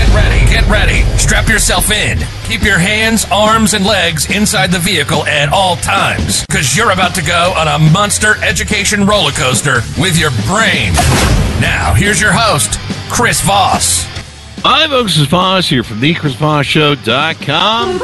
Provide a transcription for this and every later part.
Get ready, get ready. Strap yourself in. Keep your hands, arms, and legs inside the vehicle at all times, because you're about to go on a monster education roller coaster with your brain. Now, here's your host, Chris Voss. Hi, folks. Is Voss here from thechrisvossshow.com.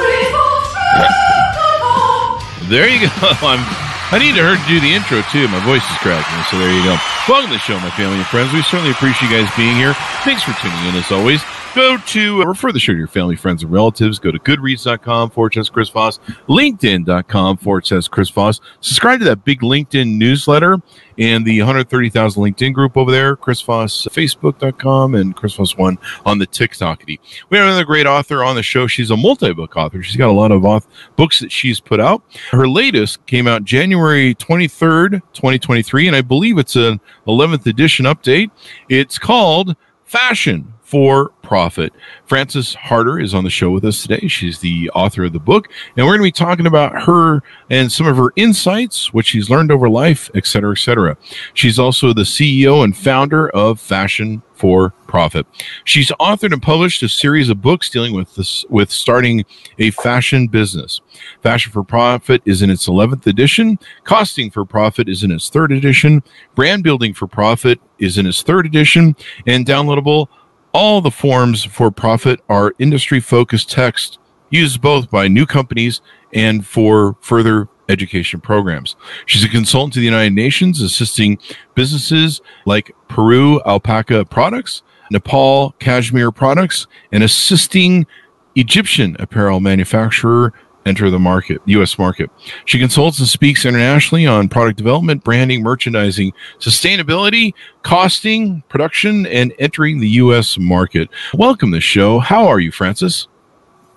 There you go. I'm. I need to to do the intro too. My voice is cracking, so there you go. Welcome to the show, my family and friends. We certainly appreciate you guys being here. Thanks for tuning in as always go to uh, refer the show to your family, friends, and relatives. Go to goodreads.com forward slash Chris Voss, LinkedIn.com forward slash Chris Voss. Subscribe to that big LinkedIn newsletter and the 130,000 LinkedIn group over there, Chris Voss, Facebook.com, and Chris Voss One on the TikTokity. We have another great author on the show. She's a multi book author. She's got a lot of auth- books that she's put out. Her latest came out January 23rd, 2023, and I believe it's an 11th edition update. It's called Fashion for profit. Frances Harder is on the show with us today. She's the author of the book, and we're going to be talking about her and some of her insights, what she's learned over life, et cetera, et cetera. She's also the CEO and founder of Fashion for Profit. She's authored and published a series of books dealing with this, with starting a fashion business. Fashion for Profit is in its 11th edition. Costing for Profit is in its third edition. Brand Building for Profit is in its third edition, and downloadable all the forms for profit are industry focused text used both by new companies and for further education programs. She's a consultant to the United Nations, assisting businesses like Peru Alpaca Products, Nepal Cashmere Products, and assisting Egyptian apparel manufacturer enter the market, U.S. market. She consults and speaks internationally on product development, branding, merchandising, sustainability, costing, production, and entering the U.S. market. Welcome to the show. How are you, Frances?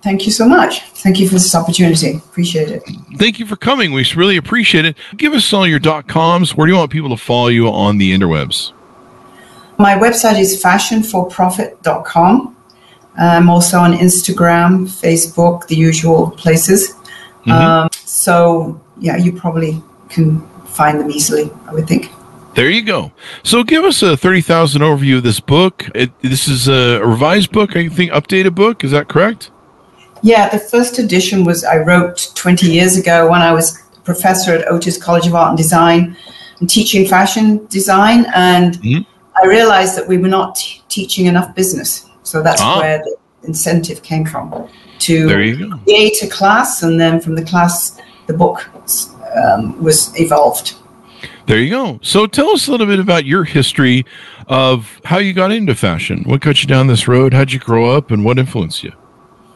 Thank you so much. Thank you for this opportunity. Appreciate it. Thank you for coming. We really appreciate it. Give us all your dot coms. Where do you want people to follow you on the interwebs? My website is fashionforprofit.com. I'm also on Instagram, Facebook, the usual places. Mm-hmm. Um, so, yeah, you probably can find them easily, I would think. There you go. So, give us a 30,000 overview of this book. It, this is a revised book, I think, updated book. Is that correct? Yeah, the first edition was I wrote 20 years ago when I was a professor at Otis College of Art and Design and teaching fashion design. And mm-hmm. I realized that we were not t- teaching enough business. So that's ah. where the incentive came from to create a class, and then from the class, the book um, was evolved. There you go. So tell us a little bit about your history of how you got into fashion. What got you down this road? How'd you grow up, and what influenced you?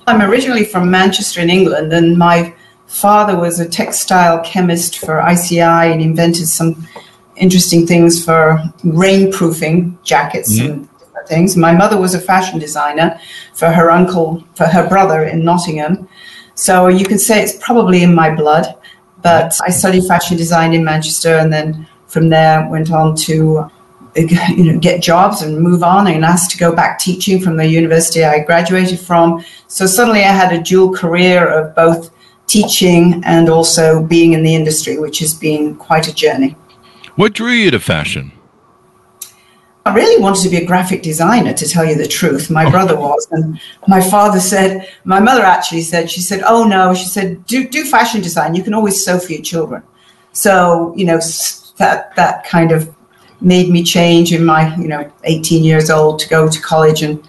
I'm originally from Manchester in England, and my father was a textile chemist for ICI and invented some interesting things for rainproofing jackets mm-hmm. and things. My mother was a fashion designer for her uncle, for her brother in Nottingham. So you could say it's probably in my blood. But I studied fashion design in Manchester and then from there went on to you know, get jobs and move on and asked to go back teaching from the university I graduated from. So suddenly I had a dual career of both teaching and also being in the industry, which has been quite a journey. What drew you to fashion? I really wanted to be a graphic designer, to tell you the truth. My brother was, and my father said, my mother actually said, she said, "Oh no," she said, "Do do fashion design. You can always sew for your children." So you know that that kind of made me change in my you know 18 years old to go to college, and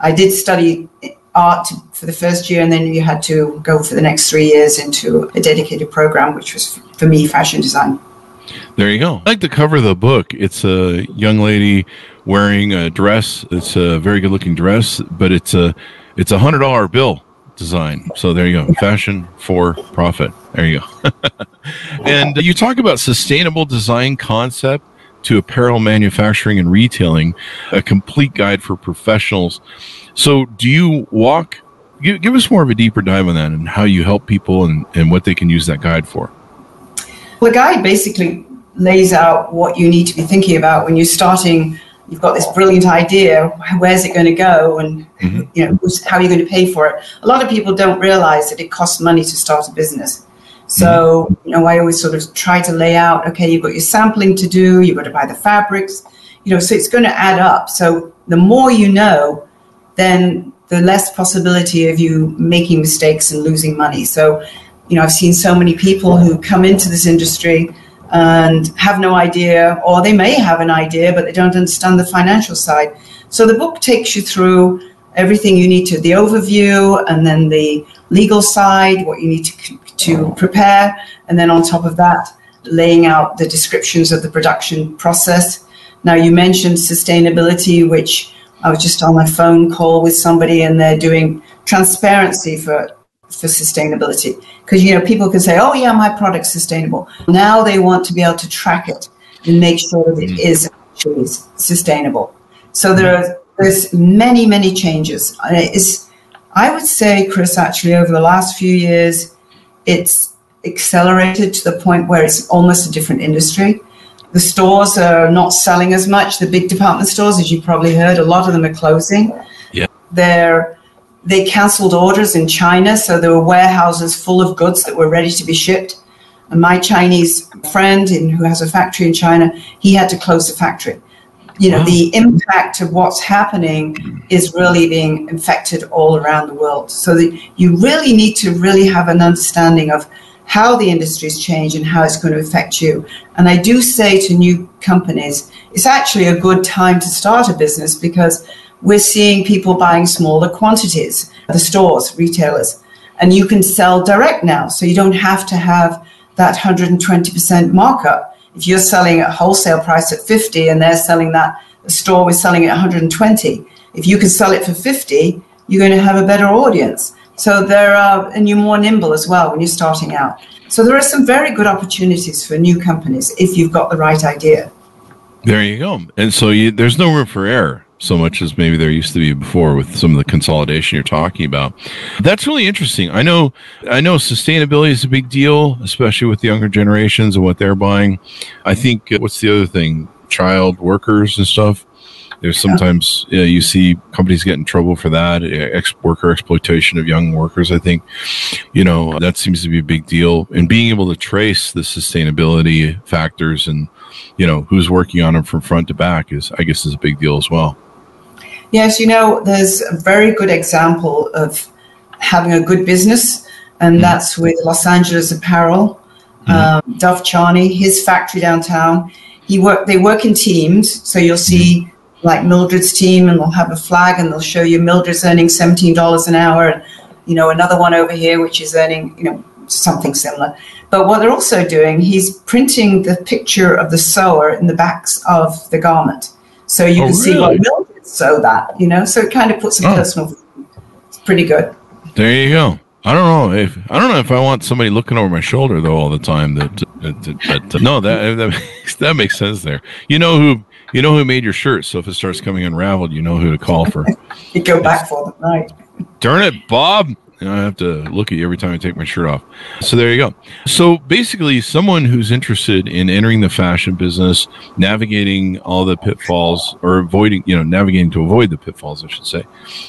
I did study art for the first year, and then you had to go for the next three years into a dedicated program, which was for me fashion design. There you go. I like the cover of the book. It's a young lady wearing a dress. It's a very good looking dress, but it's a it's a hundred dollar bill design. So there you go. Fashion for profit. There you go. and you talk about sustainable design concept to apparel manufacturing and retailing, a complete guide for professionals. So do you walk give, give us more of a deeper dive on that and how you help people and, and what they can use that guide for. The guide basically lays out what you need to be thinking about when you're starting. You've got this brilliant idea. Where's it going to go, and mm-hmm. you know how are you going to pay for it? A lot of people don't realize that it costs money to start a business. So, mm-hmm. you know, I always sort of try to lay out, okay, you've got your sampling to do, you've got to buy the fabrics, you know, so it's going to add up. So the more you know, then the less possibility of you making mistakes and losing money. So, you know, I've seen so many people who come into this industry and have no idea, or they may have an idea, but they don't understand the financial side. So the book takes you through everything you need to the overview and then the legal side, what you need to, to prepare, and then on top of that, laying out the descriptions of the production process. Now, you mentioned sustainability, which I was just on my phone call with somebody and they're doing transparency for for sustainability because you know people can say oh yeah my product's sustainable now they want to be able to track it and make sure that it mm. actually sustainable so there are there's many many changes it's i would say chris actually over the last few years it's accelerated to the point where it's almost a different industry the stores are not selling as much. The big department stores, as you probably heard, a lot of them are closing. Yeah. They're they cancelled orders in China, so there were warehouses full of goods that were ready to be shipped. And my Chinese friend in, who has a factory in China, he had to close the factory. You know, wow. the impact of what's happening is really being infected all around the world. So that you really need to really have an understanding of how the industry's changed and how it's going to affect you. And I do say to new companies, it's actually a good time to start a business because we're seeing people buying smaller quantities, the stores, retailers, and you can sell direct now. So you don't have to have that 120% markup. If you're selling at wholesale price at 50 and they're selling that, the store was selling at 120. If you can sell it for 50, you're going to have a better audience. So there are, and you're more nimble as well when you're starting out. So there are some very good opportunities for new companies if you've got the right idea. There you go. And so you, there's no room for error so much as maybe there used to be before with some of the consolidation you're talking about. That's really interesting. I know I know sustainability is a big deal, especially with the younger generations and what they're buying. I think uh, what's the other thing? Child workers and stuff. There's sometimes yeah. you see companies get in trouble for that, ex worker exploitation of young workers. I think, you know, that seems to be a big deal. And being able to trace the sustainability factors and, you know, who's working on them from front to back is, I guess, is a big deal as well. Yes, you know, there's a very good example of having a good business, and mm-hmm. that's with Los Angeles Apparel. Mm-hmm. Um, Dov Charney, his factory downtown. He work. They work in teams, so you'll see mm-hmm like Mildred's team, and they'll have a flag, and they'll show you Mildred's earning seventeen dollars an hour, and you know another one over here which is earning you know something similar. But what they're also doing, he's printing the picture of the sewer in the backs of the garment, so you oh, can really? see what Mildred sewed that. You know, so it kind of puts some oh. personal. It's pretty good. There you go. I don't know if I don't know if I want somebody looking over my shoulder though all the time. That, that, that, that no, that that makes, that makes sense there. You know who you know who made your shirt, so if it starts coming unraveled, you know who to call for. you go back for them, right? Darn it, Bob. I have to look at you every time I take my shirt off. So there you go. So basically, someone who's interested in entering the fashion business, navigating all the pitfalls, or avoiding, you know, navigating to avoid the pitfalls, I should say.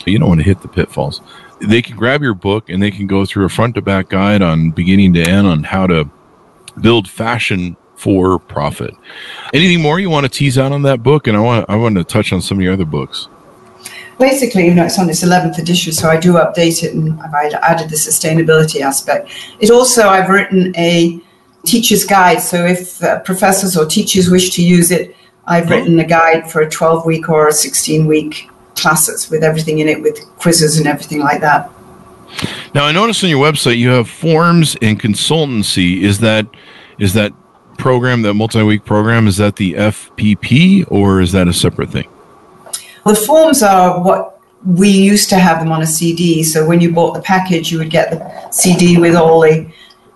You don't want to hit the pitfalls. They can grab your book and they can go through a front to back guide on beginning to end on how to build fashion for profit. Anything more you want to tease out on that book? And I want I want to touch on some of your other books. Basically, you know, it's on its 11th edition, so I do update it and I've added the sustainability aspect. It also, I've written a teacher's guide. So if uh, professors or teachers wish to use it, I've written a guide for a 12 week or a 16 week classes with everything in it, with quizzes and everything like that. Now, I noticed on your website you have forms and consultancy. Is that is that program, that multi-week program, is that the FPP or is that a separate thing? The forms are what we used to have them on a CD. So when you bought the package, you would get the CD with all the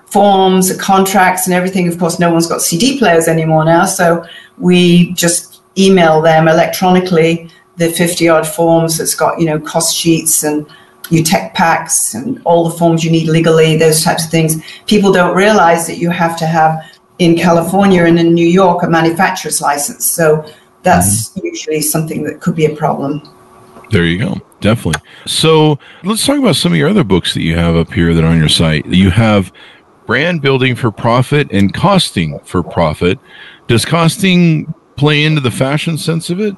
forms, the contracts, and everything. Of course, no one's got CD players anymore now, so we just email them electronically the 50 odd forms that's got you know cost sheets and your tech packs and all the forms you need legally, those types of things. People don't realize that you have to have in California and in New York a manufacturer's license. So that's mm-hmm. usually something that could be a problem. There you go. Definitely. So let's talk about some of your other books that you have up here that are on your site. You have Brand Building for Profit and Costing for Profit. Does costing play into the fashion sense of it?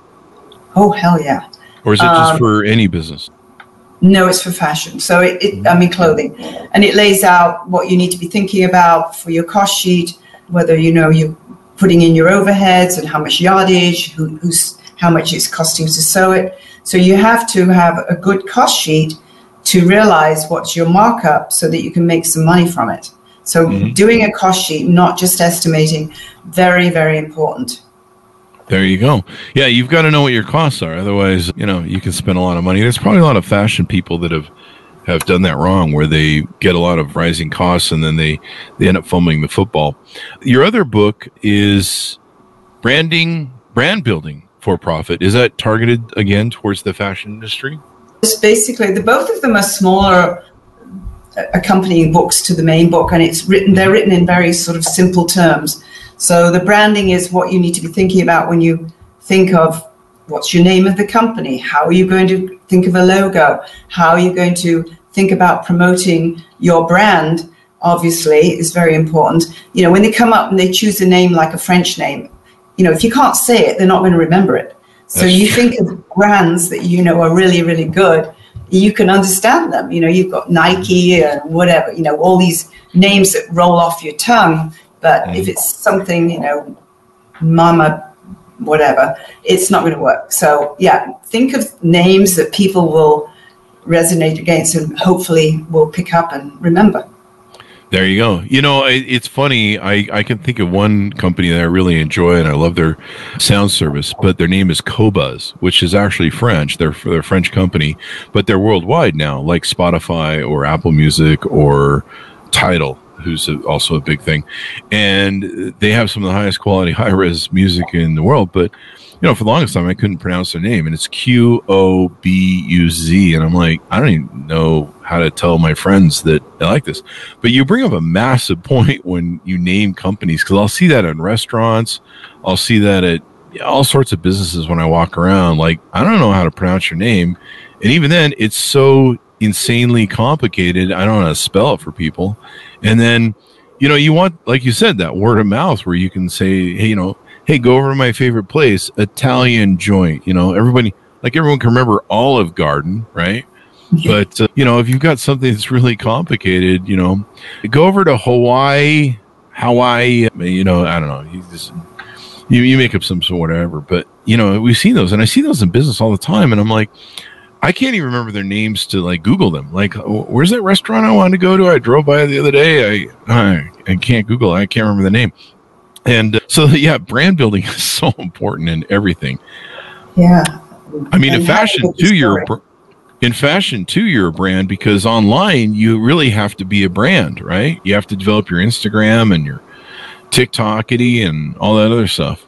Oh, hell yeah. Or is it just um, for any business? No, it's for fashion. So it, it, I mean, clothing. And it lays out what you need to be thinking about for your cost sheet, whether you know you're putting in your overheads and how much yardage, who, who's, how much it's costing to sew it. So you have to have a good cost sheet to realize what's your markup so that you can make some money from it. So mm-hmm. doing a cost sheet, not just estimating, very, very important. There you go. Yeah, you've got to know what your costs are. Otherwise, you know, you can spend a lot of money. There's probably a lot of fashion people that have have done that wrong where they get a lot of rising costs and then they they end up fumbling the football. Your other book is branding brand building for profit. Is that targeted again towards the fashion industry? It's basically the both of them are smaller uh, accompanying books to the main book and it's written they're written in very sort of simple terms so the branding is what you need to be thinking about when you think of what's your name of the company? How are you going to think of a logo? How are you going to think about promoting your brand? Obviously, is very important. You know, when they come up and they choose a name like a French name, you know, if you can't say it, they're not going to remember it. So That's you true. think of brands that you know are really, really good. You can understand them. You know, you've got Nike and whatever. You know, all these names that roll off your tongue but mm. if it's something, you know, mama, whatever, it's not going to work. So, yeah, think of names that people will resonate against and hopefully will pick up and remember. There you go. You know, it's funny. I, I can think of one company that I really enjoy and I love their sound service, but their name is Qobuz, which is actually French. They're, they're a French company, but they're worldwide now, like Spotify or Apple Music or Tidal who's a, also a big thing, and they have some of the highest quality high res music in the world. But you know, for the longest time, I couldn't pronounce their name, and it's Q O B U Z, and I'm like, I don't even know how to tell my friends that I like this. But you bring up a massive point when you name companies because I'll see that in restaurants, I'll see that at all sorts of businesses when I walk around. Like, I don't know how to pronounce your name, and even then, it's so insanely complicated. I don't know how to spell it for people. And then, you know, you want, like you said, that word of mouth where you can say, hey, you know, hey, go over to my favorite place, Italian joint. You know, everybody, like everyone can remember Olive Garden, right? But, uh, you know, if you've got something that's really complicated, you know, go over to Hawaii, Hawaii, you know, I don't know. You just, you, you make up some sort of whatever, but you know, we've seen those and I see those in business all the time. And I'm like, I can't even remember their names to like Google them. Like, where's that restaurant I wanted to go to? I drove by the other day. I I, I can't Google. I can't remember the name. And uh, so, yeah, brand building is so important in everything. Yeah. I mean, and in fashion too, you're in fashion too, you're a brand because online you really have to be a brand, right? You have to develop your Instagram and your TikTokity and all that other stuff.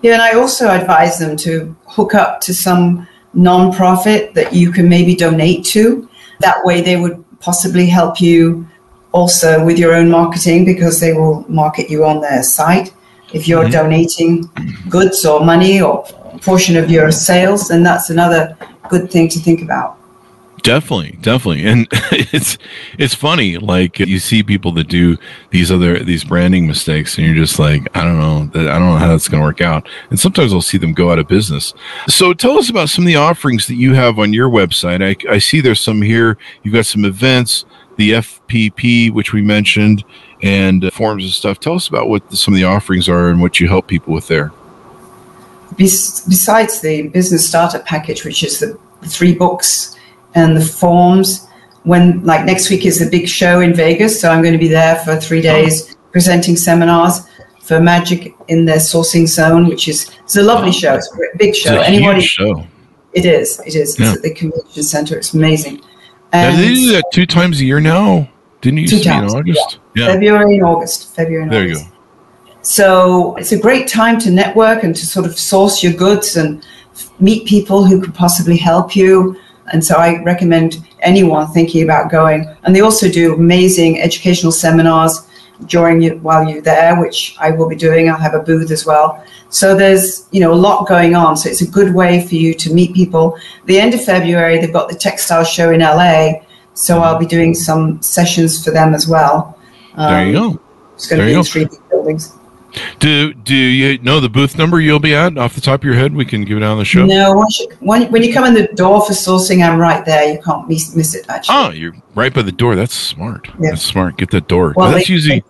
Yeah, and I also advise them to hook up to some nonprofit that you can maybe donate to. That way, they would possibly help you also with your own marketing because they will market you on their site. If you're mm-hmm. donating goods or money or portion of your sales, then that's another good thing to think about. Definitely, definitely, and it's it's funny. Like you see people that do these other these branding mistakes, and you're just like, I don't know, I don't know how that's going to work out. And sometimes I'll see them go out of business. So tell us about some of the offerings that you have on your website. I, I see there's some here. You've got some events, the FPP, which we mentioned, and uh, and stuff. Tell us about what the, some of the offerings are and what you help people with there. Besides the business startup package, which is the three books and the forms. When like next week is a big show in Vegas, so I'm going to be there for three days presenting seminars for Magic in their sourcing zone, which is it's a lovely show. It's a big show. It's a Anybody, huge show. It is. It is. Yeah. It's at the convention center. It's amazing. And now, they do that two times a year now. Didn't you two times, in August? Yeah. yeah. February and August. February and there August. you go. So it's a great time to network and to sort of source your goods and meet people who could possibly help you. And so I recommend anyone thinking about going. And they also do amazing educational seminars. during you while you're there, which I will be doing. I'll have a booth as well. So there's you know a lot going on. So it's a good way for you to meet people. The end of February, they've got the textile show in LA, so I'll be doing some sessions for them as well. Um, there you um, go. It's going there to be in three buildings. Do do you know the booth number you'll be at off the top of your head? We can give it on the show. No, once you, when, when you come in the door for sourcing, I'm right there. You can't miss, miss it. Actually. Oh, you're right by the door. That's smart. Yeah. That's smart. Get that door. Well, that's they, usually.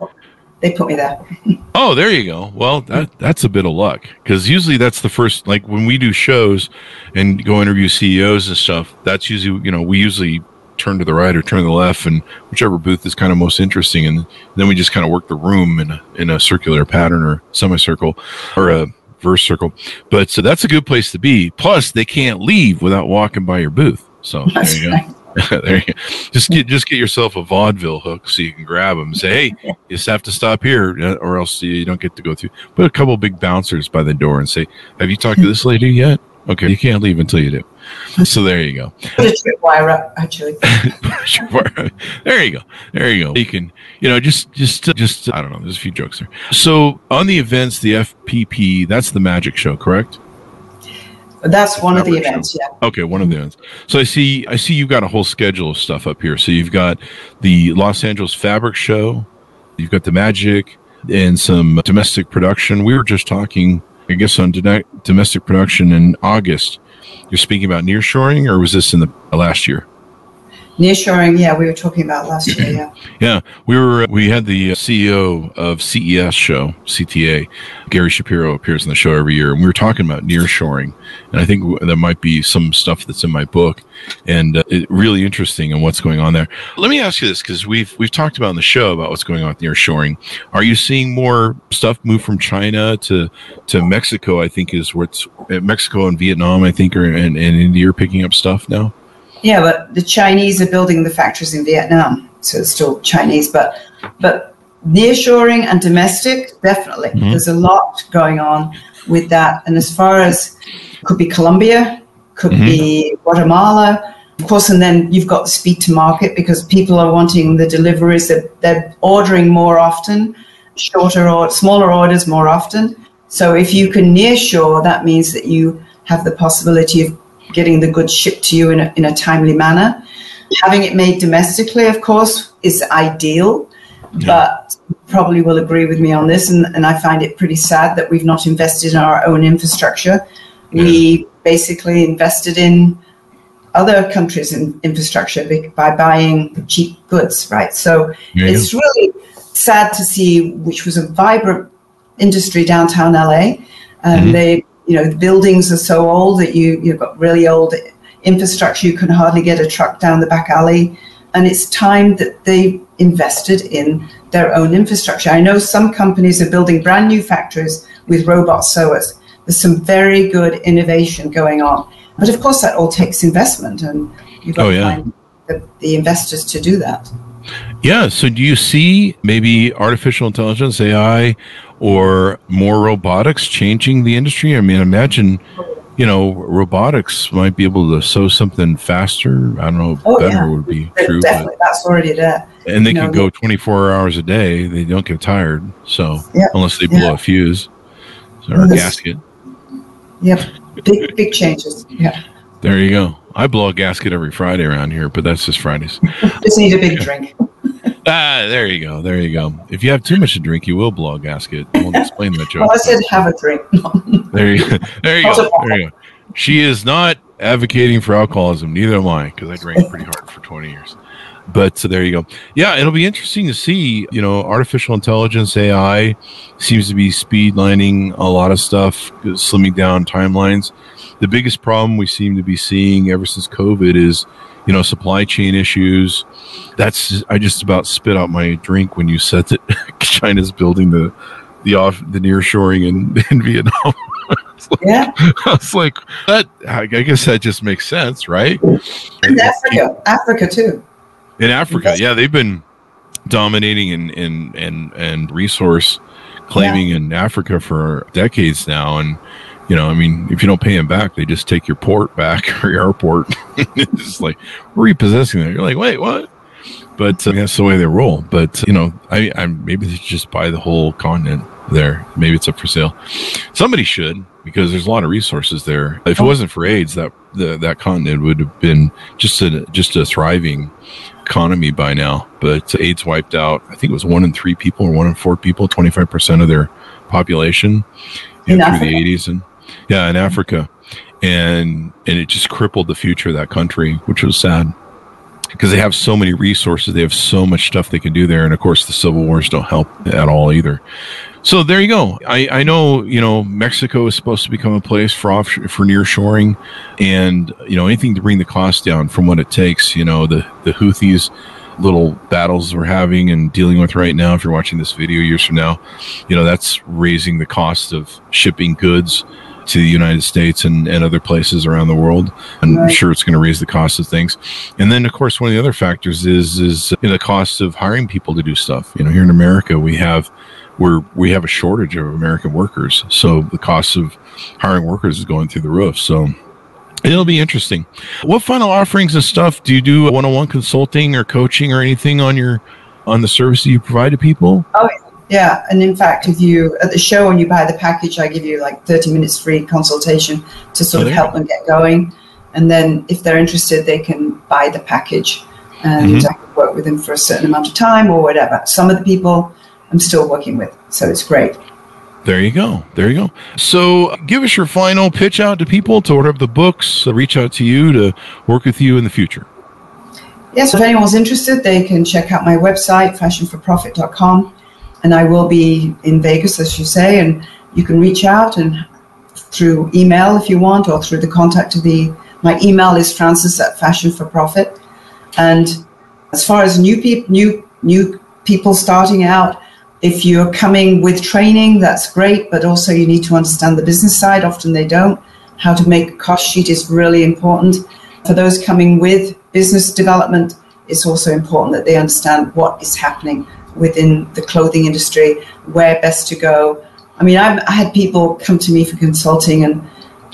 They put, me there. oh, there you go. Well, that that's a bit of luck because usually that's the first. Like when we do shows and go interview CEOs and stuff. That's usually you know we usually turn to the right or turn to the left, and whichever booth is kind of most interesting. And then we just kind of work the room in a, in a circular pattern or semicircle or a verse circle. But so that's a good place to be. Plus, they can't leave without walking by your booth. So that's there you right. go. there you go. Just get just get yourself a vaudeville hook so you can grab them. And say, hey, you just have to stop here, uh, or else you don't get to go through. Put a couple big bouncers by the door and say, have you talked to this lady yet? Okay, you can't leave until you do. So there you go. Put a tripwire actually. there you go. There you go. You can, you know, just, just, just. I don't know. There's a few jokes there. So on the events, the FPP, that's the magic show, correct? That's one of the events, show. yeah. Okay, one of the events. So I see, I see you've got a whole schedule of stuff up here. So you've got the Los Angeles Fabric Show, you've got the Magic, and some domestic production. We were just talking, I guess, on domestic production in August you're speaking about nearshoring, or was this in the last year? Nearshoring, yeah, we were talking about last year, yeah. yeah, we were. We had the uh, CEO of CES show, CTA, Gary Shapiro appears in the show every year, and we were talking about nearshoring, and I think there might be some stuff that's in my book, and uh, it, really interesting and in what's going on there. Let me ask you this because we've we've talked about in the show about what's going on with nearshoring. Are you seeing more stuff move from China to to Mexico? I think is what's uh, Mexico and Vietnam. I think are and, and India are picking up stuff now. Yeah, but the Chinese are building the factories in Vietnam, so it's still Chinese. But but nearshoring and domestic, definitely. Mm-hmm. There's a lot going on with that. And as far as could be Colombia, could mm-hmm. be Guatemala, of course, and then you've got the speed to market because people are wanting the deliveries. They're, they're ordering more often, shorter or smaller orders more often. So if you can nearshore, that means that you have the possibility of getting the goods shipped to you in a, in a timely manner. Having it made domestically, of course, is ideal, yeah. but probably will agree with me on this. And, and I find it pretty sad that we've not invested in our own infrastructure. Yeah. We basically invested in other countries' in infrastructure by buying cheap goods, right? So yeah. it's really sad to see, which was a vibrant industry downtown LA. And mm-hmm. they you know, the buildings are so old that you, you've got really old infrastructure. You can hardly get a truck down the back alley. And it's time that they invested in their own infrastructure. I know some companies are building brand new factories with robot sewers. There's some very good innovation going on. But of course, that all takes investment, and you've got oh, yeah. to find the, the investors to do that. Yeah. So, do you see maybe artificial intelligence, AI, or more robotics changing the industry? I mean, imagine, you know, robotics might be able to sew something faster. I don't know, oh, better yeah. would be true. Definitely, but, that's already there. And they you can know, go 24 hours a day. They don't get tired. So, yeah, unless they blow yeah. a fuse or a gasket. Yep. Big, big changes. Yeah. There you go. I blow a gasket every Friday around here, but that's just Fridays. just need a big drink. Ah, there you go. There you go. If you have too much to drink, you will blow a gasket. I won't explain that joke. well, I said have a drink. there you, there you go. There you go. She is not advocating for alcoholism. Neither am I, because I drank pretty hard for 20 years. But so there you go. Yeah, it'll be interesting to see. You know, artificial intelligence AI seems to be speedlining a lot of stuff, slimming down timelines. The biggest problem we seem to be seeing ever since COVID is you know, supply chain issues. That's I just about spit out my drink when you said that China's building the the off the near shoring in, in Vietnam. like, yeah, I was like that. I guess that just makes sense, right? And Africa, Africa too. In Africa, yeah, they've been dominating and and and and resource claiming yeah. in Africa for decades now, and you know, I mean, if you don't pay them back, they just take your port back or your airport. it's like repossessing it. You're like, wait, what? but uh, that's the way they roll. But you know, I, I maybe they should just buy the whole continent there. Maybe it's up for sale. Somebody should because there's a lot of resources there. If it wasn't for AIDS, that the, that continent would have been just a just a thriving economy by now. But AIDS wiped out. I think it was one in three people or one in four people, twenty five percent of their population In through the eighties and yeah, in Africa, and and it just crippled the future of that country, which was sad because they have so many resources. They have so much stuff they can do there. And of course, the civil wars don't help at all either. So there you go. I, I know, you know, Mexico is supposed to become a place for off, for near shoring and, you know, anything to bring the cost down from what it takes. You know, the, the Houthis little battles we're having and dealing with right now. If you're watching this video years from now, you know, that's raising the cost of shipping goods to the United States and, and other places around the world. I'm sure it's going to raise the cost of things. And then, of course, one of the other factors is is you know, the cost of hiring people to do stuff. You know, here in America, we have we're we have a shortage of American workers, so the cost of hiring workers is going through the roof. So. It'll be interesting. What final offerings and stuff do you do? Uh, one-on-one consulting or coaching or anything on your on the service that you provide to people? Oh, Yeah, and in fact, if you at the show and you buy the package, I give you like 30 minutes free consultation to sort of help them get going. And then if they're interested, they can buy the package and Mhm. I can work with them for a certain amount of time or whatever. Some of the people I'm still working with, so it's great. There you go. There you go. So, give us your final pitch out to people to order up the books, uh, reach out to you to work with you in the future. Yes, if anyone's interested, they can check out my website, fashionforprofit.com. And I will be in Vegas, as you say, and you can reach out and through email if you want, or through the contact of the. My email is Frances at Fashion for Profit. And as far as new people, new new people starting out, if you're coming with training, that's great, but also you need to understand the business side. Often they don't. How to make a cost sheet is really important. For those coming with business development, it's also important that they understand what is happening within the clothing industry, where best to go. I mean, I've, I had people come to me for consulting, and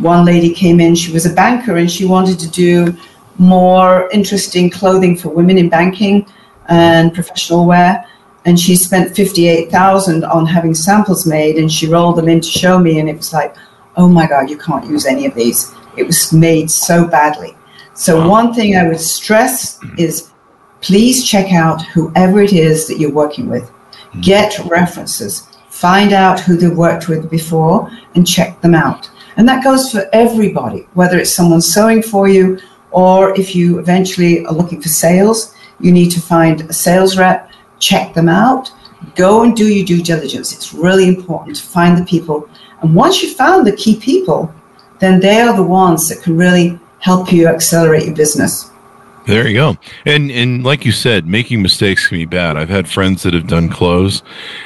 one lady came in, she was a banker, and she wanted to do more interesting clothing for women in banking and professional wear. And she spent 58,000 on having samples made, and she rolled them in to show me, and it was like, oh my God, you can't use any of these. It was made so badly. So, one thing I would stress is please check out whoever it is that you're working with. Hmm. Get references, find out who they've worked with before, and check them out. And that goes for everybody, whether it's someone sewing for you or if you eventually are looking for sales, you need to find a sales rep, check them out, go and do your due diligence. It's really important to find the people. And once you've found the key people, then they are the ones that can really help you accelerate your business. There you go. And and like you said, making mistakes can be bad. I've had friends that have done clothes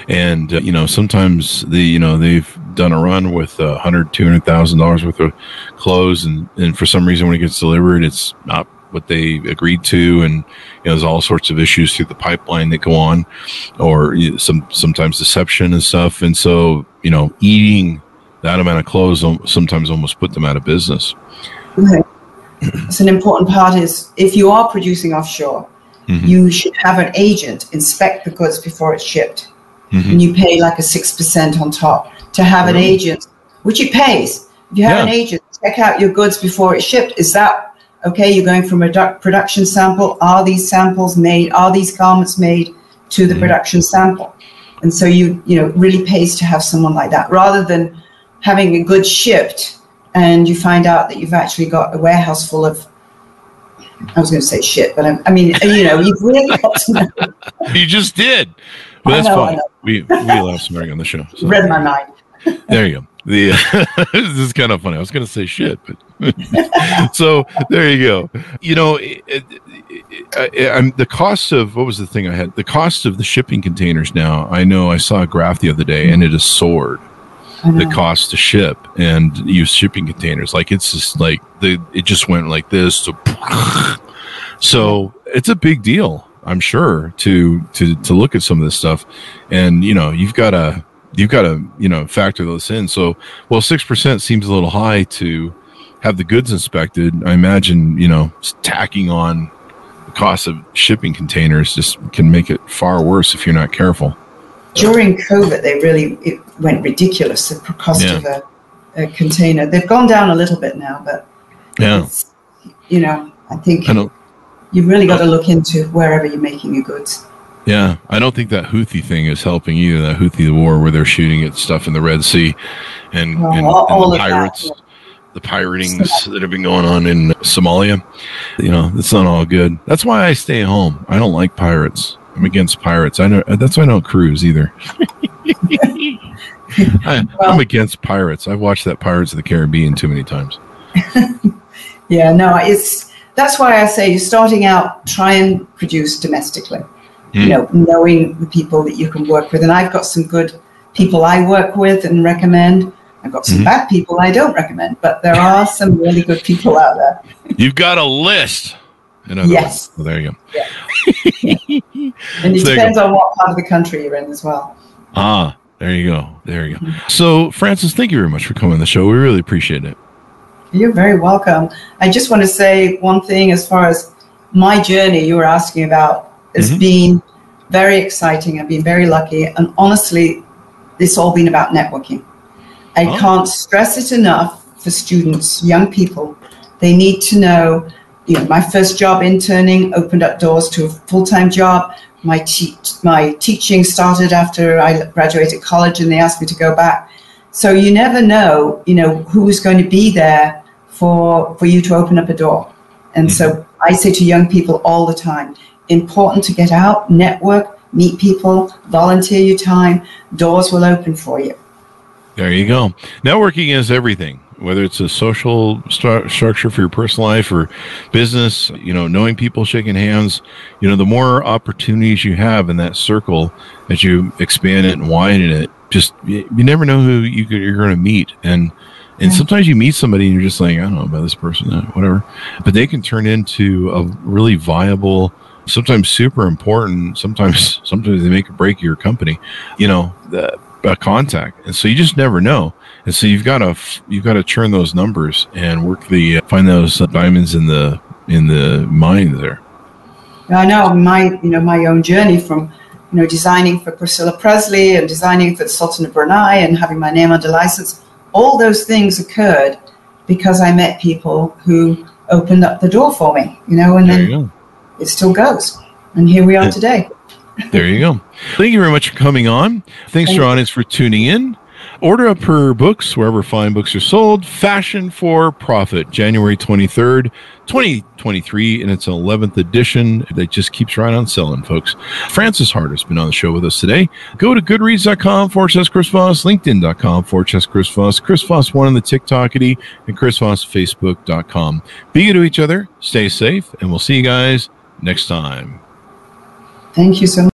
and uh, you know, sometimes the you know, they've done a run with a hundred, two hundred thousand dollars worth of clothes and, and for some reason when it gets delivered it's not what they agreed to and you know, there's all sorts of issues through the pipeline that go on or you know, some sometimes deception and stuff. And so, you know, eating that amount of clothes sometimes almost put them out of business. So an important part is if you are producing offshore, Mhm. you should have an agent inspect the goods before it's shipped. Mhm. And you pay like a 6% on top to have an agent, which it pays. If you have an agent, check out your goods before it's shipped. Is that okay? You're going from a du- production sample. Are these samples made? Are these garments made to the Mhm. production sample? And so you, you know, really pays to have someone like that rather than having a good shipped and you find out that you've actually got a warehouse full of I was going to say shit, but I, I mean, you know, you've really got to know, You just did. But that's know, fine. We we laugh smarting on the show. So. read my mind. There you go. The this is kind of funny. I was going to say shit, but so there you go. You know, it, it, I, I'm uh, the cost of what was the thing I had? The cost of the shipping containers. Now I know I saw a graph the other day, and it has soared. The cost to ship and use shipping containers, like it's just like the it just went like this. To, so it's a big deal. I'm sure to to to look at some of this stuff, and you know you've got to you've got to you know factor those in. So well, six percent seems a little high to have the goods inspected. I imagine you know tacking on the cost of shipping containers just can make it far worse if you're not careful. During COVID, they really it went ridiculous. The cost Yeah. of a, a container. They've gone down a little bit now, but Yeah, you know, I think I you've really got to oh. look into wherever you're making your goods. Yeah, I don't think that Houthi thing is helping either. That Houthi war where they're shooting at stuff in the Red Sea, and, Well, and, all- and all the of that, pirates, yeah. the piratings that have been going on in Somalia. You know, it's not all good. That's why I stay home. I don't like pirates. I'm against pirates. I know that's why I don't cruise either. I, Well- I'm against pirates. I've watched that Pirates of the Caribbean too many times. Yeah, no, it's that's why I say you're starting out, try and produce domestically. You Mm. know, knowing the people that you can work with, and I've got some good people I work with and recommend. I've got some Mhm. bad people I don't recommend, but there are some really good people out there. You've got a list. Yes. Well, there you go. And it you depends on what part of the country you're in as well. Ah, there you go. There you go. So, Frances, thank you very much for coming on the show. We really appreciate it. You're very welcome. I just want to say one thing as far as my journey you were asking about has Mhm. been very exciting. I've been very lucky. And honestly, it's all been about networking. I Oh. can't stress it enough for students, young people. They need to know, you know, my first job interning opened up doors to a full-time job. My, te- my teaching started after I graduated college and they asked me to go back. So you never know, you know, who's going to be there for for you to open up a door. And so mm-hmm. I say to young people all the time, important to get out, network, meet people, volunteer your time, doors will open for you. There you go. Networking is everything, whether it's a social stru- structure for your personal life or business, you know, knowing people, shaking hands, you know, the more opportunities you have in that circle as you expand it and widen it, just you, you never know who you could, you're going to meet. And, and sometimes you meet somebody and you're just like, I don't know about this person, uh, whatever, but they can turn into a really viable, sometimes super important, sometimes, sometimes they make or break your company, you know, the, a contact. And so you just never know and so you've got to you've got to churn those numbers and work the uh, find those diamonds in the in the mine there I know my, you know, my own journey from, you know, designing for Priscilla Presley and designing for the Sultan of Brunei and having my name under license. All those things occurred because I met people who opened up the door for me, you know, and there then it still goes. And here we are today. there you go thank you very much for coming on thanks to Thank our audience for tuning in order up her books wherever fine books are sold. Fashion for profit january 23rd 2023 and it's an 11th edition that just keeps right on selling folks. Frances hart has been on the show with us today. Go to goodreads.com forward slash chris voss linkedin.com forward slash chris voss chris voss one on the tiktokity and chris voss facebook.com be good to each other stay safe and we'll see you guys next time. Thank you so much.